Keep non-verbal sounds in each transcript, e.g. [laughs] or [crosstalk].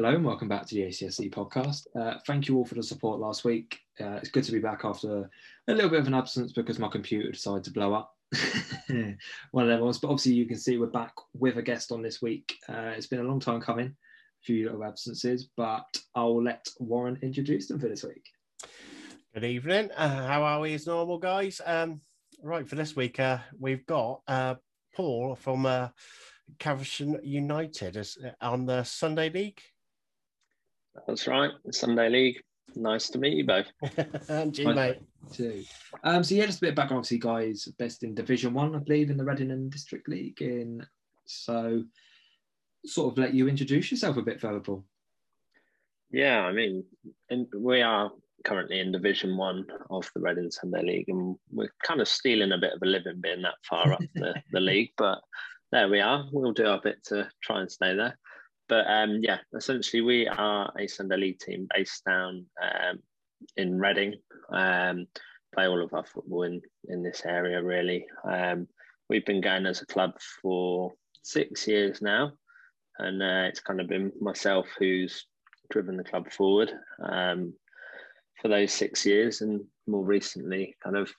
Hello and welcome back to the ACSC podcast. Uh, thank you all for the support last week. Uh, it's good to be back after a little bit of an absence because my computer decided to blow up. [laughs] One of them ones, but obviously you can see we're back with a guest on this week. Uh, it's been a long time coming, a few little absences, but I'll let Warren introduce them for this week. Good evening. Uh, how are we as normal, guys? Um, right, for this week, uh, we've got uh, Paul from uh, Caversham United as, uh, on the Sunday League. That's right, Sunday League. Nice to meet you both. [laughs] and you, mate. Too. Um, so yeah, just a bit of background. Obviously, guys, best in Division One, I believe, in the Reading and District League. In so, sort of let you introduce yourself a bit further, Paul. Yeah, I mean, in, we are currently in Division One of the Reading Sunday League, and we're kind of stealing a bit of a living being that far up the, the [laughs] league. But there we are. We'll do our bit to try and stay there. But um, yeah, essentially, we are a Sunday League team based down um, in Reading. Um, play all of our football in, in this area, really. Um, we've been going as a club for six years now, and uh, it's kind of been myself who's driven the club forward um, for those six years, and more recently, kind of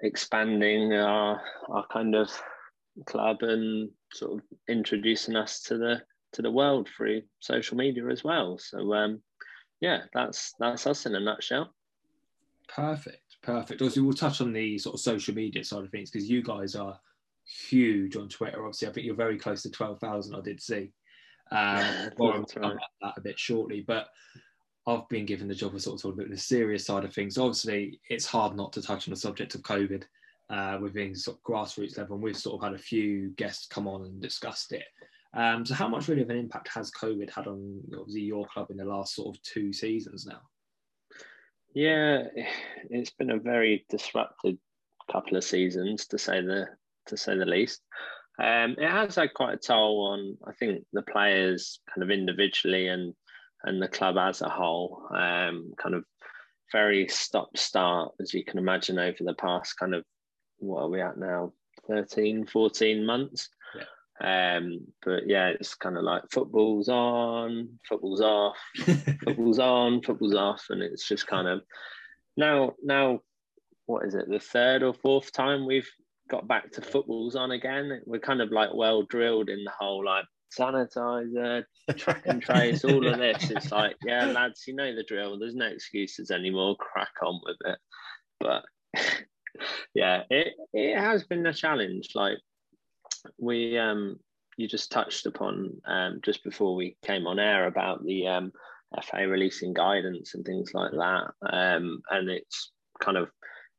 expanding our our kind of club and sort of introducing us to the to the world through social media as well. So um, yeah, that's that's us in a nutshell. Perfect, perfect. Also, we'll touch on the sort of social media side of things because you guys are huge on Twitter. Obviously, I think you're very close to twelve thousand. I did see. Um, [laughs] more right. that a bit shortly, but I've been given the job of sort of talking about the serious side of things. Obviously, it's hard not to touch on the subject of COVID uh, within sort of grassroots level, and we've sort of had a few guests come on and discussed it. Um, so, how much really of an impact has COVID had on obviously your club in the last sort of two seasons now? Yeah, it's been a very disrupted couple of seasons to say the to say the least. Um, it has had quite a toll on, I think, the players kind of individually and and the club as a whole. Um, kind of very stop start, as you can imagine, over the past kind of what are we at now, 13, 14 months. Um, but yeah, it's kind of like football's on, football's off, [laughs] football's on, football's off, and it's just kind of now now what is it the third or fourth time we've got back to football's on again. We're kind of like well drilled in the whole like sanitizer, track and trace, all of this. It's like, yeah, lads, you know the drill. There's no excuses anymore. Crack on with it. But [laughs] yeah, it it has been a challenge. Like we um, you just touched upon um, just before we came on air about the um, FA releasing guidance and things like that, um, and it's kind of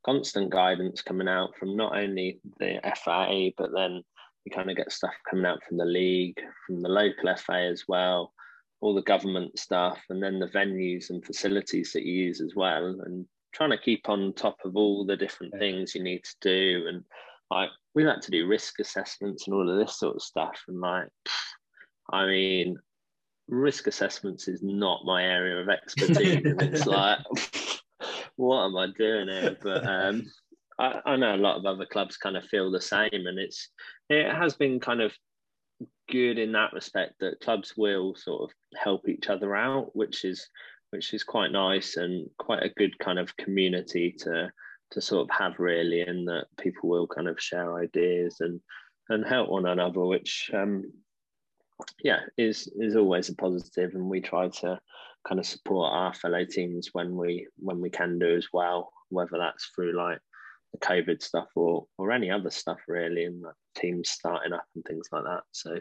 constant guidance coming out from not only the FA but then you kind of get stuff coming out from the league, from the local FA as well, all the government stuff, and then the venues and facilities that you use as well, and trying to keep on top of all the different things you need to do and like we had to do risk assessments and all of this sort of stuff. And like, I mean, risk assessments is not my area of expertise. it's [laughs] like, what am I doing here? But um, I, I know a lot of other clubs kind of feel the same, and it's it has been kind of good in that respect that clubs will sort of help each other out, which is which is quite nice and quite a good kind of community to to sort of have really, and that people will kind of share ideas and and help one another, which um, yeah is is always a positive, and we try to kind of support our fellow teams when we when we can do as well, whether that's through like the COVID stuff or or any other stuff really, and like teams starting up and things like that. So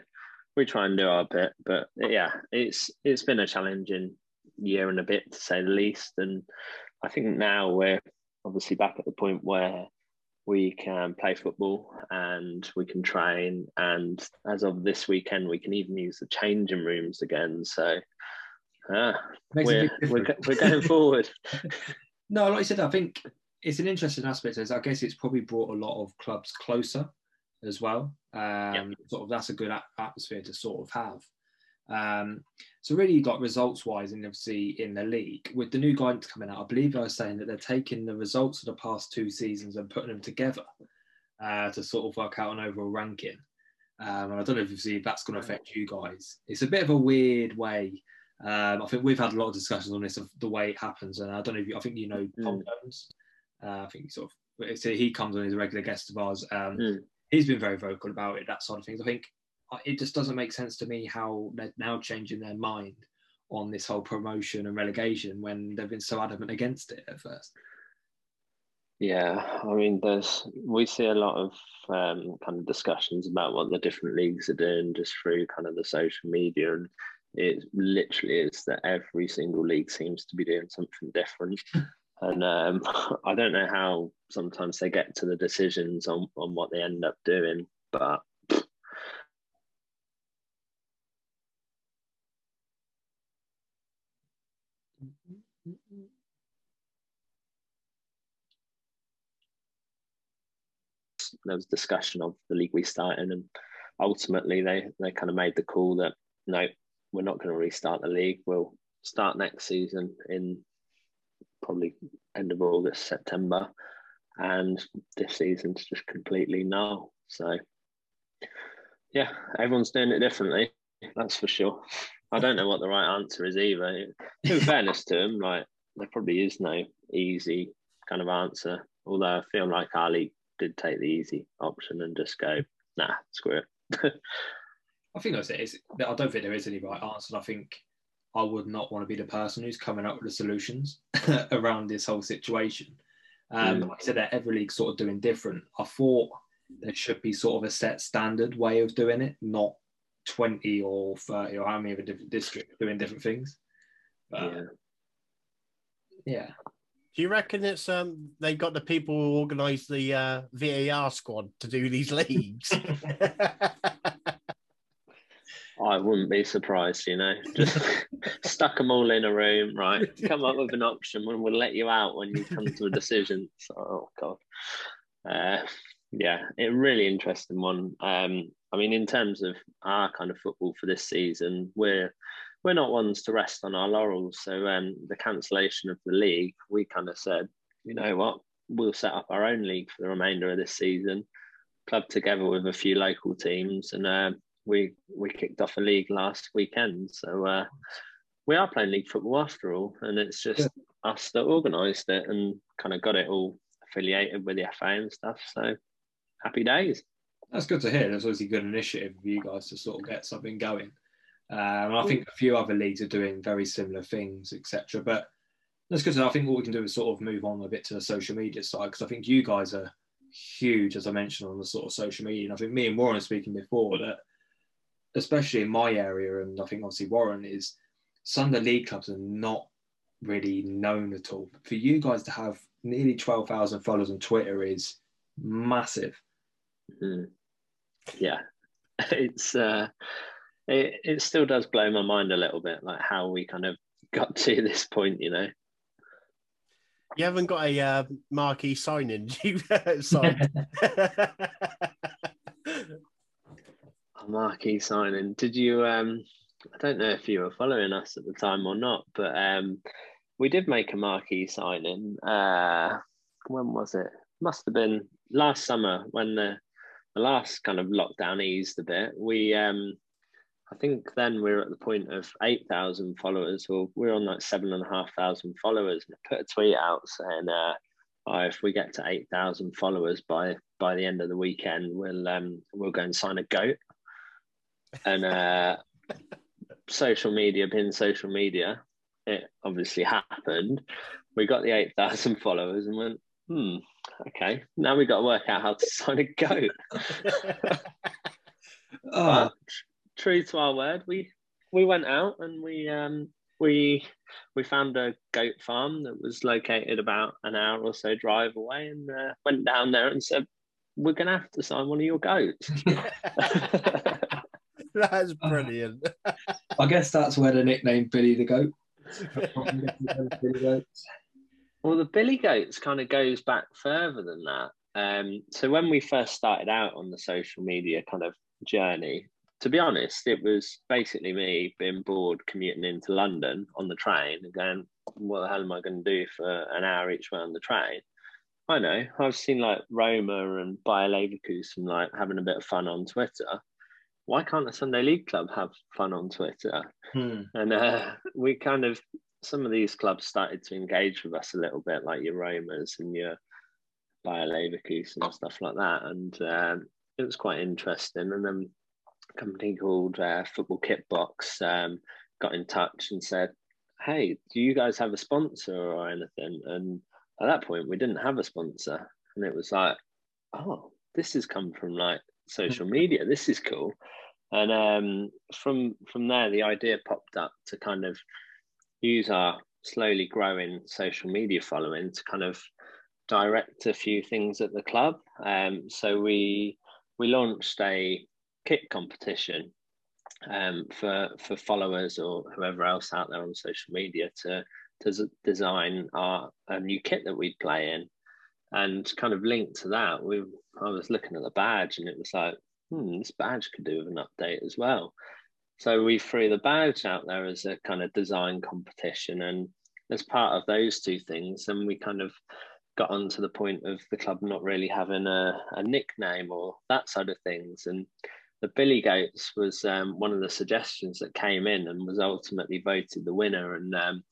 we try and do our bit, but yeah, it's it's been a challenging year and a bit to say the least, and I think now we're obviously back at the point where we can play football and we can train. And as of this weekend we can even use the changing rooms again. So uh, we're, we're, we're going forward. [laughs] [laughs] No like i said i think it's an interesting aspect. As i guess it's probably brought a lot of clubs closer as well. Um, yep. sort of that's a good atmosphere to sort of have um, so really, got results wise, and obviously in the league with the new guidance coming out, I believe I was saying that they're taking the results of the past two seasons and putting them together uh, to sort of work out an overall ranking. Um, and I don't know if you see if that's going to affect you guys. It's a bit of a weird way. Um, I think we've had a lot of discussions on this of the way it happens, and I don't know if you, I think you know Tom Mm. Jones. Uh, I think he sort of so he comes on as a regular guest of ours. Um, Mm. He's been very vocal about it, that sort of things. I think it just doesn't make sense to me how they're now changing their mind on this whole promotion and relegation when they've been so adamant against it at first. Yeah, I mean, there's we see a lot of um, kind of discussions about what the different leagues are doing just through kind of the social media, and it literally is that every single league seems to be doing something different. [laughs] And um, I don't know how sometimes they get to the decisions on, on what they end up doing, but there was discussion of the league restarting, and ultimately they they kind of made the call that no, we're not going to restart the league. We'll start next season in probably end of August, September, and this season's just completely null. So yeah, everyone's doing it differently. That's for sure. I don't know what the right answer is either. In fairness to them, like there probably is no easy kind of answer. Although I feel like our league did take the easy option and just go, nah, screw it. [laughs] I think that's it. It's, I don't think there is any right answer. I think I would not want to be the person who's coming up with the solutions [laughs] around this whole situation. Um, Mm. Like I said, that every league's sort of doing different. I thought there should be sort of a set standard way of doing it, not 20 or 30 or how many of a different district doing different things. But, yeah. yeah. Do you reckon it's um they got the people who organise the uh, VAR squad to do these [laughs] leagues? I wouldn't be surprised, you know. Just [laughs] stuck them all in a room, right? [laughs] Come up with an option and we'll let you out when you come to a decision. So, oh, God. Uh, yeah, a really interesting one. Um, I mean, in terms of our kind of football for this season, we're we're not ones to rest on our laurels. So um, the cancellation of the league, we kind of said, you know what, we'll set up our own league for the remainder of this season, club together with a few local teams, and uh, we we kicked off a league last weekend. So uh, we are playing league football after all, and it's just Yeah. us that organised it and kind of got it all affiliated with the FA and stuff. So happy days. That's good to hear. That's obviously a good initiative for you guys to sort of get something going. Um, and I think a few other leagues are doing very similar things, etc. But that's good. I think what we can do is sort of move on a bit to the social media side because I think you guys are huge, as I mentioned, on the sort of social media. And I think me and Warren were speaking before that, especially in my area, and I think obviously Warren is some of the league clubs are not really known at all. For you guys to have nearly 12,000 followers on Twitter is massive. Mm. Yeah, [laughs] it's uh, it it still does blow my mind a little bit, like how we kind of [laughs] got to this point. You know, you haven't got a uh, marquee signing. [laughs] You signed. [laughs] a marquee signing. Did you? Um, I don't know if you were following us at the time or not, but um, we did make a marquee signing. Uh, when was it? Must have been last summer when the the last kind of lockdown eased a bit. We um, I think then we are at the point of 8,000 followers, or we are on like seven and a half thousand followers. And I put a tweet out saying, uh, oh, if we get to 8,000 followers by by the end of the weekend, we'll um, we'll go and sign a goat. And uh, [laughs] social media being social media, it obviously happened. We got the 8,000 followers and went, hmm, okay, now we've got to work out how to [laughs] sign a goat. Oh, [laughs] But true to our word, we we went out and we um we we found a goat farm that was located about an hour or so drive away, and uh, went down there and said, "We're gonna have to sign one of your goats." [laughs] [laughs] That's brilliant. I guess that's where the nickname Billy the Goat. Goat. Well, the Billy Goats kind of goes back further than that. Um, so when we first started out on the social media kind of journey, to be honest, it was basically me being bored commuting into London on the train and going, "What the hell am I going to do for an hour each way on the train?" I know I've seen like Roma and Bayer Leverkusen like having a bit of fun on Twitter, why can't the Sunday League Club have fun on Twitter? Hmm. And uh, we kind of, some of these clubs started to engage with us a little bit, like your Romas and your Bayer Leverkusen and stuff like that. And um, it was quite interesting. And then company called uh, Football Kitbox um, got in touch and said, hey, do you guys have a sponsor or anything? And at that point, we didn't have a sponsor. And it was like, oh, this has come from like social media. This is cool. And um, from from there, the idea popped up to kind of use our slowly growing social media following to kind of direct a few things at the club. Um, so we we launched a kit competition um, for for followers or whoever else out there on social media to to design our a new kit that we'd play in, and kind of linked to that, we I was looking at the badge and it was like, hmm, this badge could do with an update as well. So we threw the badge out there as a kind of design competition, and as part of those two things, and we kind of got on to the point of the club not really having a, a nickname or that side of things, and the Billy Goats was um, one of the suggestions that came in and was ultimately voted the winner. And um,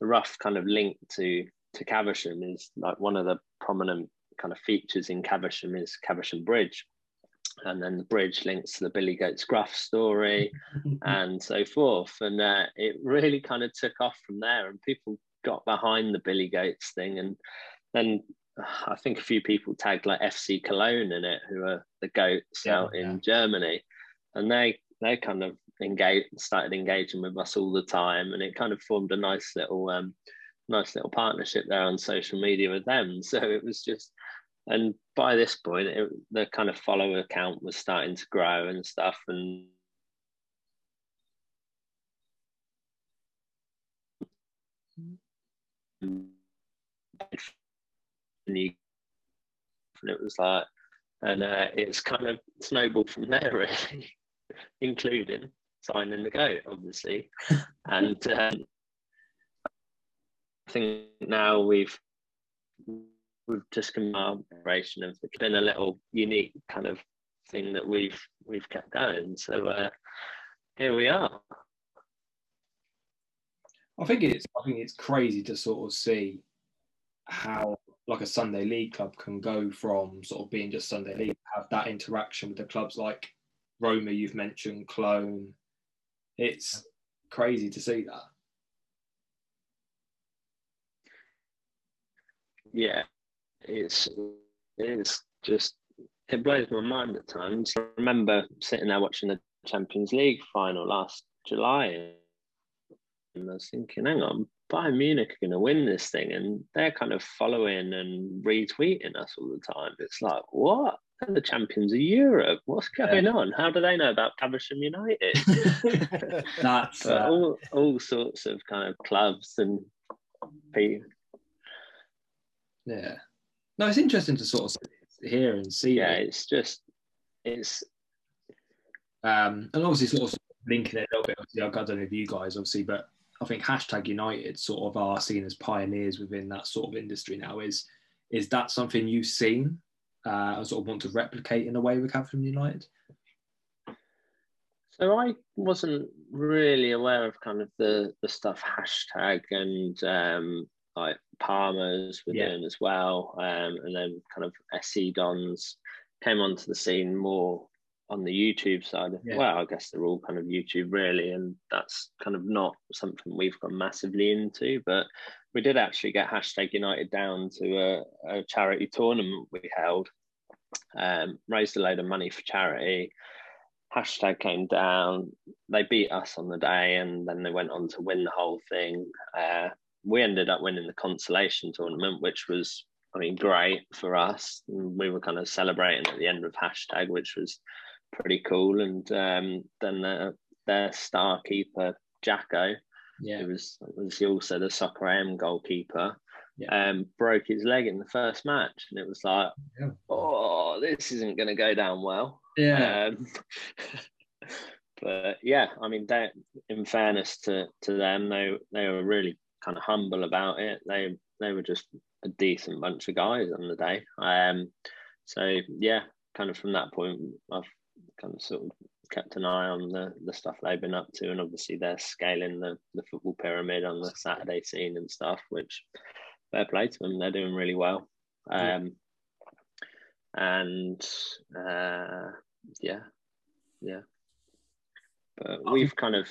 the rough kind of link to to Caversham is like one of the prominent kind of features in Caversham is Caversham Bridge. And then the bridge links to the Billy Goats Gruff story [laughs] and so forth. And uh, it really kind of took off from there, and people got behind the Billy Goats thing. And then I think a few people tagged like FC Cologne in it, who are the goats yeah, out in Germany, and they they kind of engaged, started engaging with us all the time, and it kind of formed a nice little um, nice little partnership there on social media with them. [laughs] So it was just, and by this point, it, the kind of follower account was starting to grow and stuff, and and it was like, and uh, it's kind of snowballed from there, [laughs] really, including signing the goat, obviously. [laughs] and um, I think now we've we've just come our operation of it's been a little unique kind of thing that we've we've kept going. So uh, here we are. I think it's I think it's crazy to sort of see how like a Sunday League club can go from sort of being just Sunday League, have that interaction with the clubs like Roma, you've mentioned, Cologne. It's crazy to see that. Yeah, it's it's just it blows my mind at times. I remember sitting there watching the Champions League final last July, and I was thinking, hang on, Bayern Munich are going to win this thing, and they're kind of following and retweeting us all the time. It's like, what? They're the champions of Europe. What's going yeah. on? How do they know about Caversham United? [laughs] [laughs] That's uh... all, all sorts of kind of clubs and people. Yeah. No, it's interesting to sort of hear and see. Yeah, it. it's just, it's. Um, and obviously, sort of linking it a little bit. Obviously, I don't know if you guys obviously, but I think hashtag United sort of are seen as pioneers within that sort of industry now. Is is that something you've seen uh, and sort of want to replicate in a way with Caversham United? So I wasn't really aware of kind of the the stuff hashtag and um, like Palmer's were yeah. doing as well, um, and then kind of SE Dons came onto the scene more on the YouTube side. Yeah. Well, I guess they're all kind of YouTube really, and that's kind of not something we've gone massively into. But we did actually get hashtag United down to a, a charity tournament we held, um, raised a load of money for charity. Hashtag came down. They beat us on the day, and then they went on to win the whole thing. Uh, we ended up winning the consolation tournament, which was I mean, great for us. We were kind of celebrating at the end of hashtag, which was pretty cool. And um, then the, their star keeper, Jacko, yeah. was was also the Soccer AM goalkeeper. Yeah. Um, broke his leg in the first match, and it was like, yeah. oh, this isn't going to go down well. Yeah. Um, [laughs] but yeah, I mean, they, in fairness to to them, they they were really kind of humble about it. They they were just a decent bunch of guys on the day. Um, so yeah, kind of from that point, I've kind of sort of kept an eye on the the stuff they've been up to, and obviously they're scaling the the football pyramid on the Saturday scene and stuff. Which fair play to them, they're doing really well. Um, and uh, yeah, yeah. But we've kind of.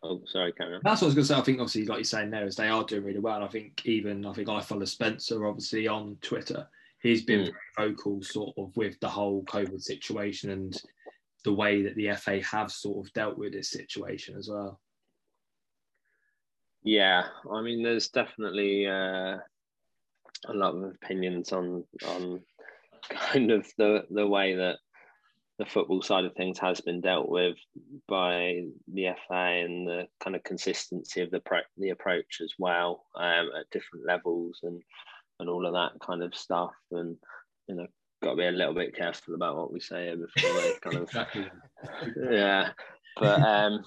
Oh, sorry, Cameron. That's what I was going to say. I think obviously, like you're saying there, is they are doing really well. I think even I think I follow Spencer obviously on Twitter. He's been Mm. very vocal, sort of, with the whole COVID situation and the way that the FA have sort of dealt with this situation as well. Yeah, I mean, there's definitely uh, a lot of opinions on on kind of the the way that the football side of things has been dealt with by the FA and the kind of consistency of the pro- the approach as well um, at different levels and and all of that kind of stuff and you know got to be a little bit careful about what we say before they kind of [laughs] Exactly. yeah but um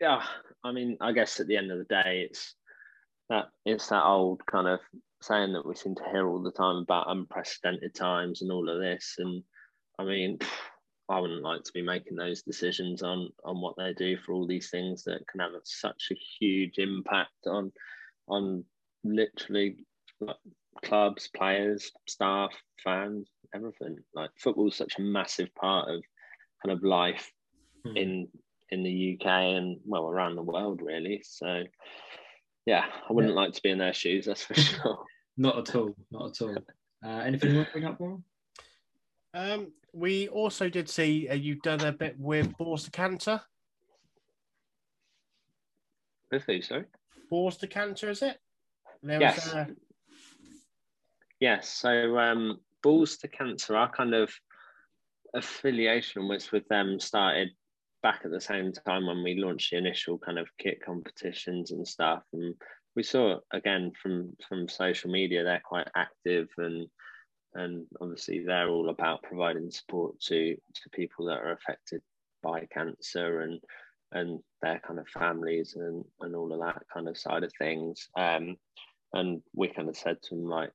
yeah i mean i guess at the end of the day it's that it's that old kind of saying that we seem to hear all the time about unprecedented times and all of this and i mean i wouldn't like to be making those decisions on on what they do for all these things that can have such a huge impact on on literally like, clubs players staff fans everything like football's such a massive part of kind of life Hmm. in in the UK and well around the world really. So yeah, I wouldn't like to be in their shoes, that's for [laughs] sure. Not at all. Not at all. Uh, anything you want to bring up, Warren? Um, we also did see uh, you've done a bit with Balls to Cancer. With who, sorry? Balls to is it? There Yes. Was, Yes. So um Balls to Cancer, our kind of affiliation was with them started back at the same time when we launched the initial kind of kit competitions and stuff. And we saw again from from social media they're quite active and and obviously they're all about providing support to to people that are affected by cancer and and their kind of families and and all of that kind of side of things um and we kind of said to them like "C-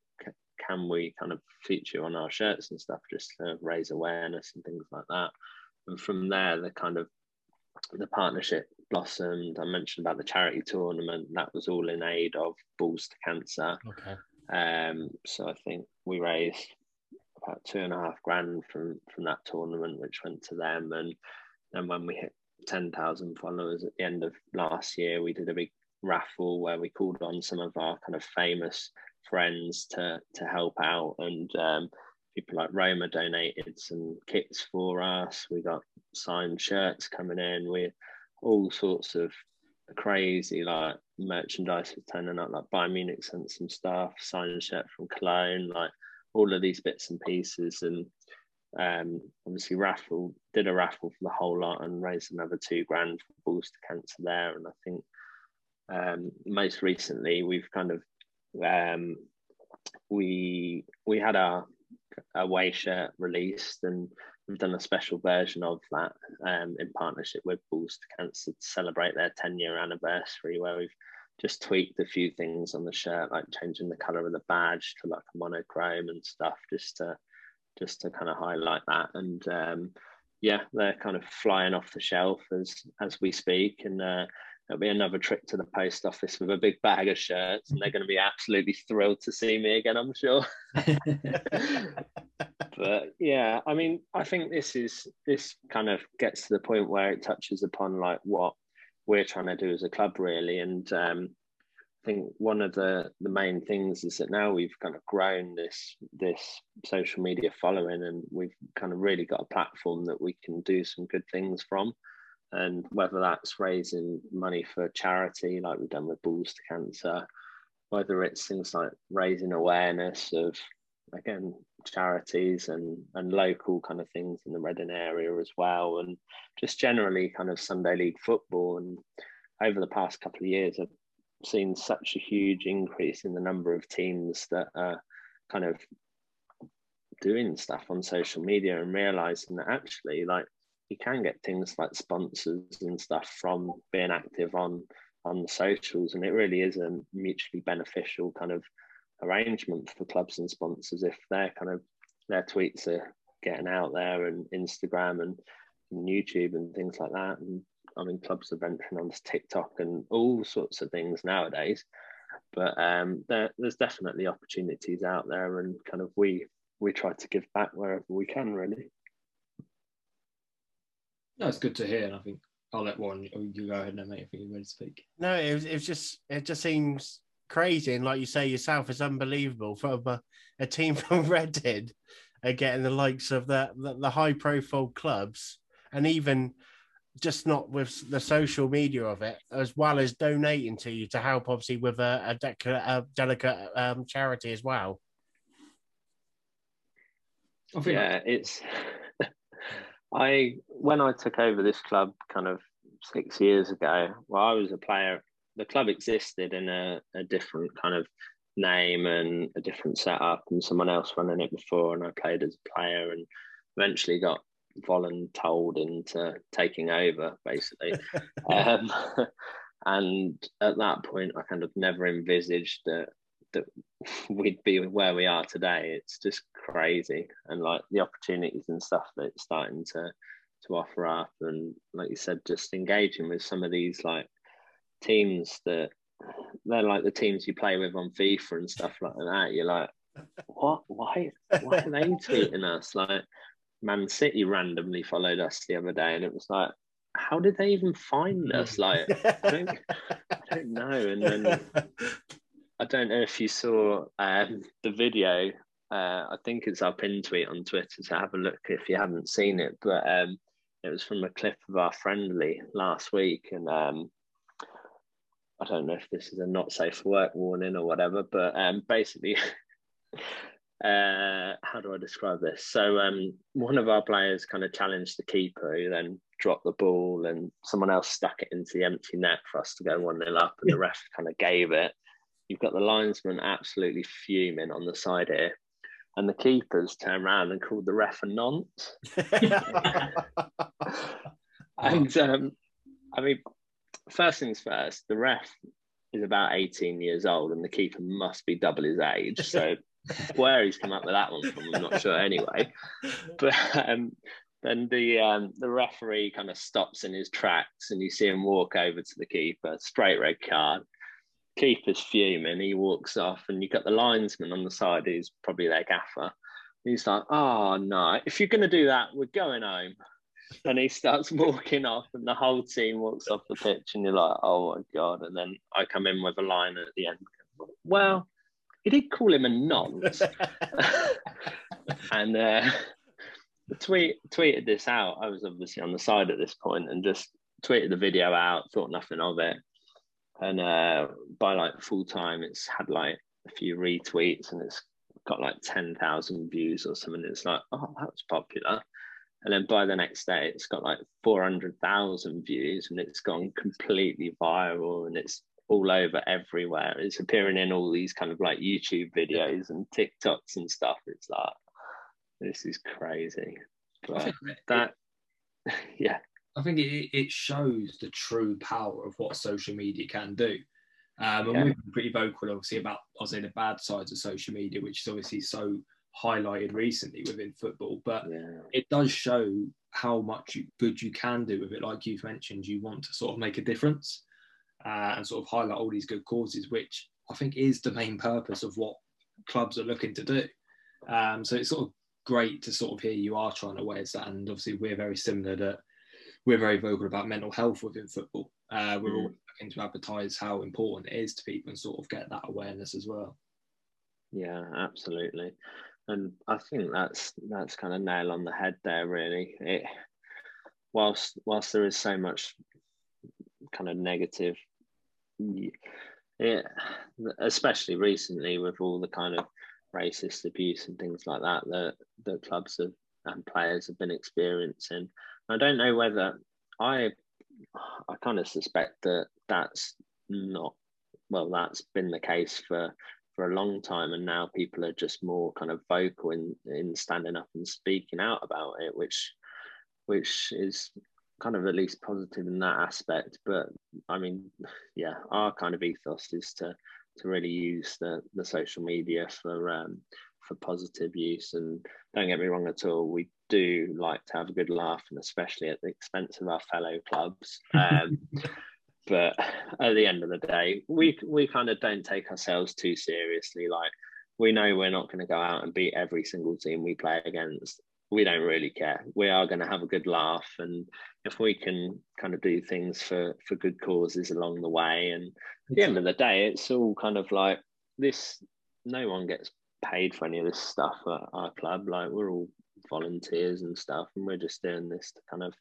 can we kind of feature on our shirts and stuff just to raise awareness and things like that and from there the kind of the partnership blossomed i mentioned about the charity tournament that was all in aid of balls to cancer okay. um, so I think we raised about two and a half grand from from that tournament, which went to them. And then when we hit ten thousand followers at the end of last year, we did a big raffle where we called on some of our kind of famous friends to to help out, and um, people like Roma donated some kits for us. We got signed shirts coming in. We all sorts of crazy like merchandise was turning up like Bayern Munich sent some stuff signed shirt from Cologne like all of these bits and pieces and um obviously raffle did a raffle for the whole lot and raised another two grand for balls to cancer there and I think um most recently we've kind of um we we had our away shirt released and we've done a special version of that um, in partnership with Balls to Cancer to celebrate their 10 year anniversary, where we've just tweaked a few things on the shirt, like changing the color of the badge to like a monochrome and stuff, just to just to kind of highlight that. And um, yeah, they're kind of flying off the shelf as as we speak, and uh, there'll be another trip to the post office with a big bag of shirts, and they're going to be absolutely thrilled to see me again, I'm sure. [laughs] but yeah, I mean, I think this is this kind of gets to the point where it touches upon like what we're trying to do as a club, really. And um, I think one of the the main things is that now we've kind of grown this this social media following, and we've kind of really got a platform that we can do some good things from. And whether that's raising money for charity, like we've done with Balls to Cancer, whether it's things like raising awareness of again charities and and local kind of things in the Reading area as well, and just generally kind of Sunday league football. And over the past couple of years, I've seen such a huge increase in the number of teams that are kind of doing stuff on social media and realizing that actually like you can get things like sponsors and stuff from being active on on the socials and it really is a mutually beneficial kind of arrangement for clubs and sponsors if their kind of their tweets are getting out there and Instagram and YouTube and things like that. And I mean, clubs are venturing onto TikTok and all sorts of things nowadays. But um, there, there's definitely opportunities out there, and kind of we we try to give back wherever we can, really. No, it's good to hear, and I think I'll let one you go ahead now, mate. If you're ready to speak. No, it was, it was just it just seems crazy, and like you say yourself, it's unbelievable from a, a team [laughs] from Reading are getting the likes of the, the, the high profile clubs, and even just not with the social media of it, as well as donating to you to help, obviously, with a, a, dec- a delicate um, charity as well. Yeah, it's. I when I took over this club, kind of six years ago. Well, I was a player. The club existed in a, a different kind of name and a different setup, and someone else running it before, and I played as a player, and eventually got voluntold into taking over, basically. [laughs] um, and at that point, I kind of never envisaged that that [laughs] we'd be where we are today. It's just crazy, and like the opportunities and stuff that it's starting to to offer up, and like you said, just engaging with some of these like teams that they're like the teams you play with on FIFA and stuff like that. You're like, what? Why? Why are they tweeting us? Like, Man City randomly followed us the other day, and it was like, how did they even find us? Like, I don't, I don't know. And then [laughs] I don't know if you saw um, the video. Uh, I think it's our pin tweet on Twitter, so have a look if you haven't seen it. But um, it was from a clip of our friendly last week, and um, I don't know if this is a not safe for work warning or whatever, but um, basically, [laughs] uh, how do I describe this? So um, one of our players kind of challenged the keeper, who then dropped the ball, and someone else stuck it into the empty net for us to go one nil up, and the ref kind of gave it. You've got the linesman absolutely fuming on the side here, and the keepers turned around and called the ref a nonce. [laughs] and um, I mean, first things first, the ref is about 18 years old and the keeper must be double his age. So [laughs] where he's come up with that one from, I'm not sure anyway. But um, then the um, the referee kind of stops in his tracks and you see him walk over to the keeper, straight red card. Keeper's fuming, he walks off, and you've got the linesman on the side who's probably their gaffer. He's like, Oh no, if you're gonna do that, we're going home and he starts [laughs] walking off, and the whole team walks off the pitch, and you're like, oh my god! And then I come in with a line at the end. Well, he did call him a nonce, [laughs] [laughs] and uh, tweet tweeted this out. I was obviously on the side at this point, and just tweeted the video out. Thought nothing of it, and uh, by like full time, it's had like a few retweets, and it's got like ten thousand views or something. It's like, oh, that's popular. And then by the next day it's got like 400,000 views and it's gone completely viral and it's all over everywhere. It's appearing in all these kind of like YouTube videos and TikToks and stuff. It's like this is crazy. But that [laughs] yeah I think it, it shows the true power of what social media can do um, and yeah. we've been pretty vocal obviously about I'll say the bad sides of social media which is obviously so highlighted recently within football, but yeah. it does show how much you, good you can do with it. Like you've mentioned, you want to sort of make a difference uh, and sort of highlight all these good causes, which I think is the main purpose of what clubs are looking to do. Um, so it's sort of great to sort of hear you are trying to raise that, and obviously we're very similar that we're very vocal about mental health within football. Uh, we're mm. all looking to advertise how important it is to people and sort of get that awareness as well. Yeah, absolutely and I think that's that's kind of nail on the head there. Really, it whilst whilst there is so much kind of negative, it, especially recently with all the kind of racist abuse and things like that that the clubs have, and players have been experiencing. I don't know whether I I kind of suspect that that's not well that's been the case for for a long time and now people are just more kind of vocal in in standing up and speaking out about it which which is kind of at least positive in that aspect but i mean yeah our kind of ethos is to to really use the the social media for um for positive use. And don't get me wrong at all, we do like to have a good laugh, and especially at the expense of our fellow clubs. [laughs] Um, but at the end of the day, we we kind of don't take ourselves too seriously. Like we know we're not going to go out and beat every single team we play against. We don't really care. We are going to have a good laugh, and if we can kind of do things for for good causes along the way, and at the end of the day, it's all kind of like this. No one gets paid for any of this stuff at our club. Like we're all volunteers and stuff, and we're just doing this to kind of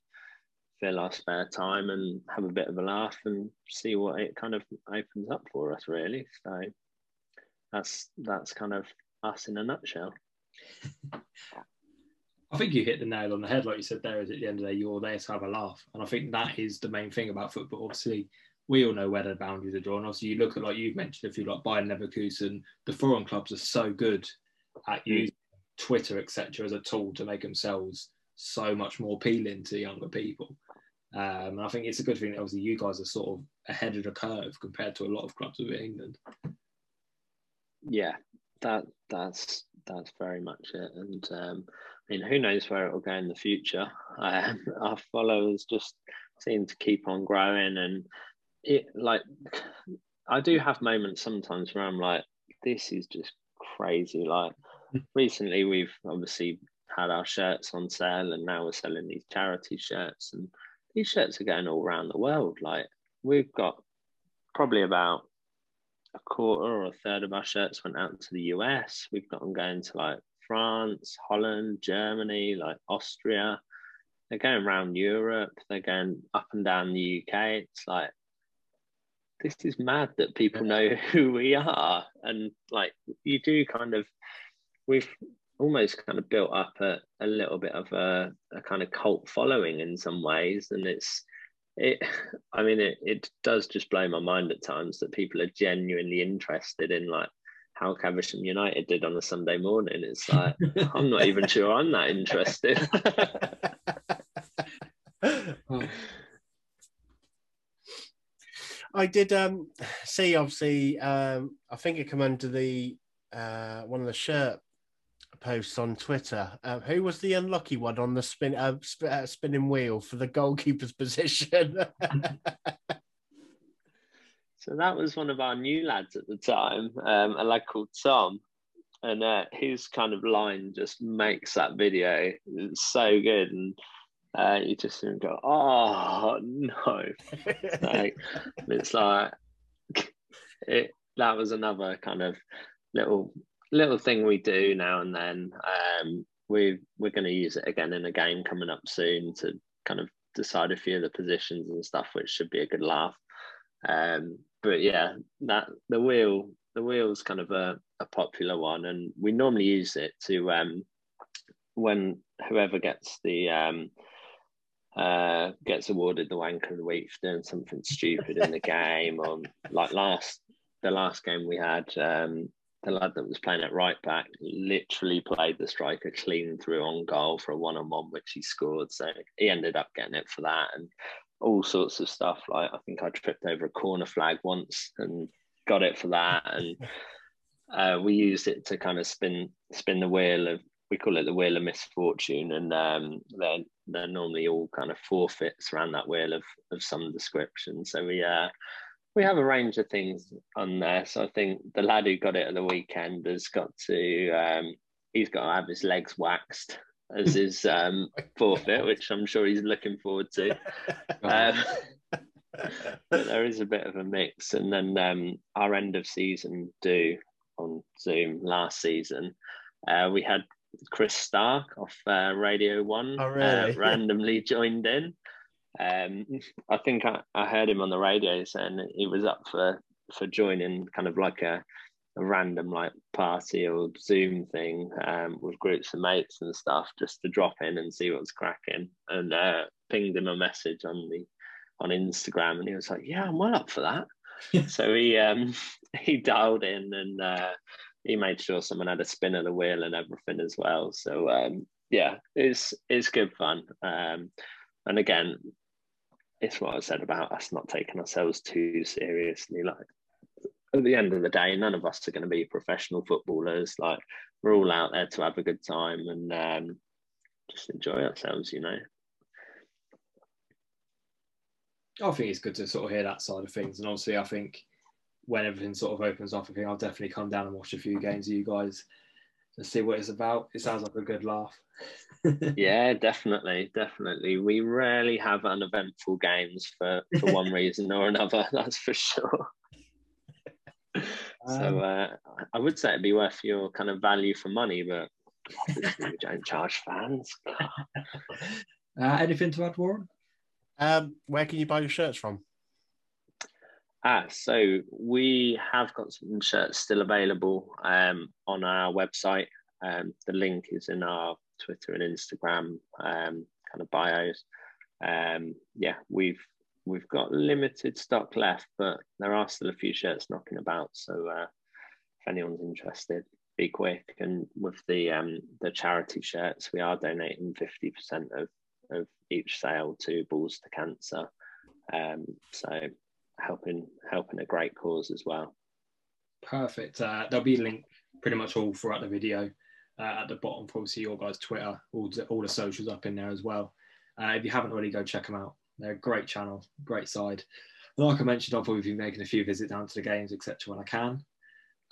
fill our spare time and have a bit of a laugh and see what it kind of opens up for us really so that's that's kind of us in a nutshell [laughs] I think you hit the nail on the head, like you said there. Is at the end of the day, you're there to have a laugh, and I think that is the main thing about football. Obviously, we all know where the boundaries are drawn. Obviously, you look at like you've mentioned, if you like Bayern Leverkusen, the foreign clubs are so good at hmm. using Twitter, etc., as a tool to make themselves so much more appealing to younger people. Um, and I think it's a good thing that obviously you guys are sort of ahead of the curve compared to a lot of clubs within England. Yeah, that that's that's very much it. And um, I mean, who knows where it will go in the future? Um, [laughs] our followers just seem to keep on growing, and it like I do have moments sometimes where I'm like, this is just crazy. Like recently, we've obviously had our shirts on sale, and now we're selling these charity shirts and these shirts are going all around the world. Like we've got probably about a quarter or a third of our shirts went out to the US. We've got them going to like France, Holland, Germany, like Austria. They're going around Europe. They're going up and down the UK. It's like this is mad that people know [laughs] who we are, and like you do kind of. We've almost kind of built up a, a little bit of a, a kind of cult following in some ways and it's it [laughs] i mean it, it does just blow my mind at times that people are genuinely interested in like how Caversham United did on a Sunday morning. It's like [laughs] I'm not even sure I'm that interested. [laughs] I did um, see obviously um, I think it came under the uh, one of the shirt posts on Twitter. Uh, who was the unlucky one on the spin uh, sp- uh, spinning wheel for the goalkeeper's [laughs] position? [laughs] so that was one of our new lads at the time, um, a lad called Tom, and uh, his kind of line just makes that video it's so good, and uh, you just go, "Oh no!" [laughs] like, it's like it. That was another kind of little little thing we do now and then. Um, we we're going to use it again in a game coming up soon to kind of decide a few of the positions and stuff, which should be a good laugh. Um, but yeah, that the wheel the wheel's kind of a, a popular one, and we normally use it to um, when whoever gets the um, uh, gets awarded the wanker of the week for doing something stupid in the [laughs] game, or like last the last game we had, um, the lad that was playing at right back literally played the striker clean through on goal for a one on one, which he scored. So he ended up getting it for that and all sorts of stuff. Like I think I tripped over a corner flag once and got it for that. And [laughs] uh, we used it to kind of spin spin the wheel of we call it the wheel of misfortune, and um, they're they're normally all kind of forfeits around that wheel of of some description. So we uh, we have a range of things on there. So I think the lad who got it at the weekend has got to um, he's got to have his legs waxed as his um, [laughs] forfeit, which I'm sure he's looking forward to. [laughs] Um, [laughs] but there is a bit of a mix, and then um, our end of season do on Zoom last season. Uh, we had Chris Stark off uh, Radio One oh, really? uh, randomly joined in. Um, I think I, I heard him on the radio saying he was up for for joining kind of like a, a random like party or Zoom thing um, with groups of mates and stuff, just to drop in and see what's cracking. And uh, pinged him a message on the on Instagram, and he was like, "Yeah, I'm well up for that." [laughs] so he um, [laughs] he dialed in and uh, he made sure someone had a spin of the wheel and everything as well. So um, yeah, it's it's good fun. Um, and again, it's what I said about us not taking ourselves too seriously. Like at the end of the day, none of us are going to be professional footballers. Like we're all out there to have a good time and um, just enjoy ourselves, you know. I think it's good to sort of hear that side of things, and obviously, I think when everything sort of opens up, I think I'll definitely come down and watch a few games of you guys and see what it's about. It sounds like a good laugh. [laughs] yeah, definitely, definitely. We rarely have uneventful games for for one [laughs] reason or another. [laughs] That's for sure. so um, uh, I would say it'd be worth your kind of value for money, but we don't charge fans. Uh, anything to add, Warren? Um, where can you buy your shirts from? Ah, so we have got some shirts still available um, on our website. Um, the link is in our Twitter and Instagram um, kind of bios. Um, yeah, we've we've got limited stock left, but there are still a few shirts knocking about. So uh, if anyone's interested, be quick. And with the um, the charity shirts, we are donating fifty percent of of each sale to Balls to Cancer. Um, so helping helping a great cause as well. Perfect. Uh, there'll be a link pretty much all throughout the video uh, at the bottom for obviously your guys' Twitter, all the, all the socials up in there as well. Uh, if you haven't already, go check them out. They're a great channel, great side. Like I mentioned, I'll probably be making a few visits down to the games, etc., when I can.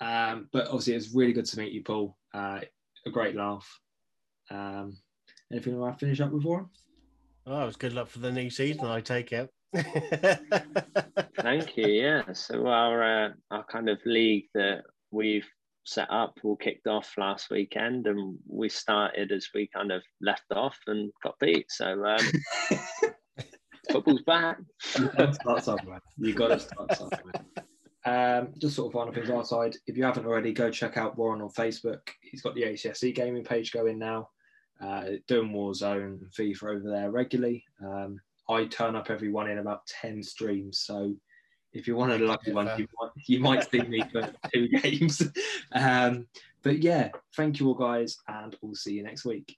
Um, but obviously, it's really good to meet you, Paul. Uh, a great laugh. Um, anything you want to finish up with, Warren? Oh, it was good luck for the new season. I take it. [laughs] Thank you. Yeah. So our uh, our kind of league that we've set up all kicked off last weekend, and we started as we kind of left off and got beat. So um, [laughs] football's back. you got to start somewhere. You got to start somewhere. Um, just sort of final things outside. If you haven't already, go check out Warren on Facebook. He's got the ACSC gaming page going now. Uh, doing Warzone and FIFA over there regularly. Um, I turn up every one in about 10 streams. So if you're one of the lucky ones, you might, [laughs] you might see me for [laughs] two games. Um, but yeah, thank you all, guys, and we'll see you next week.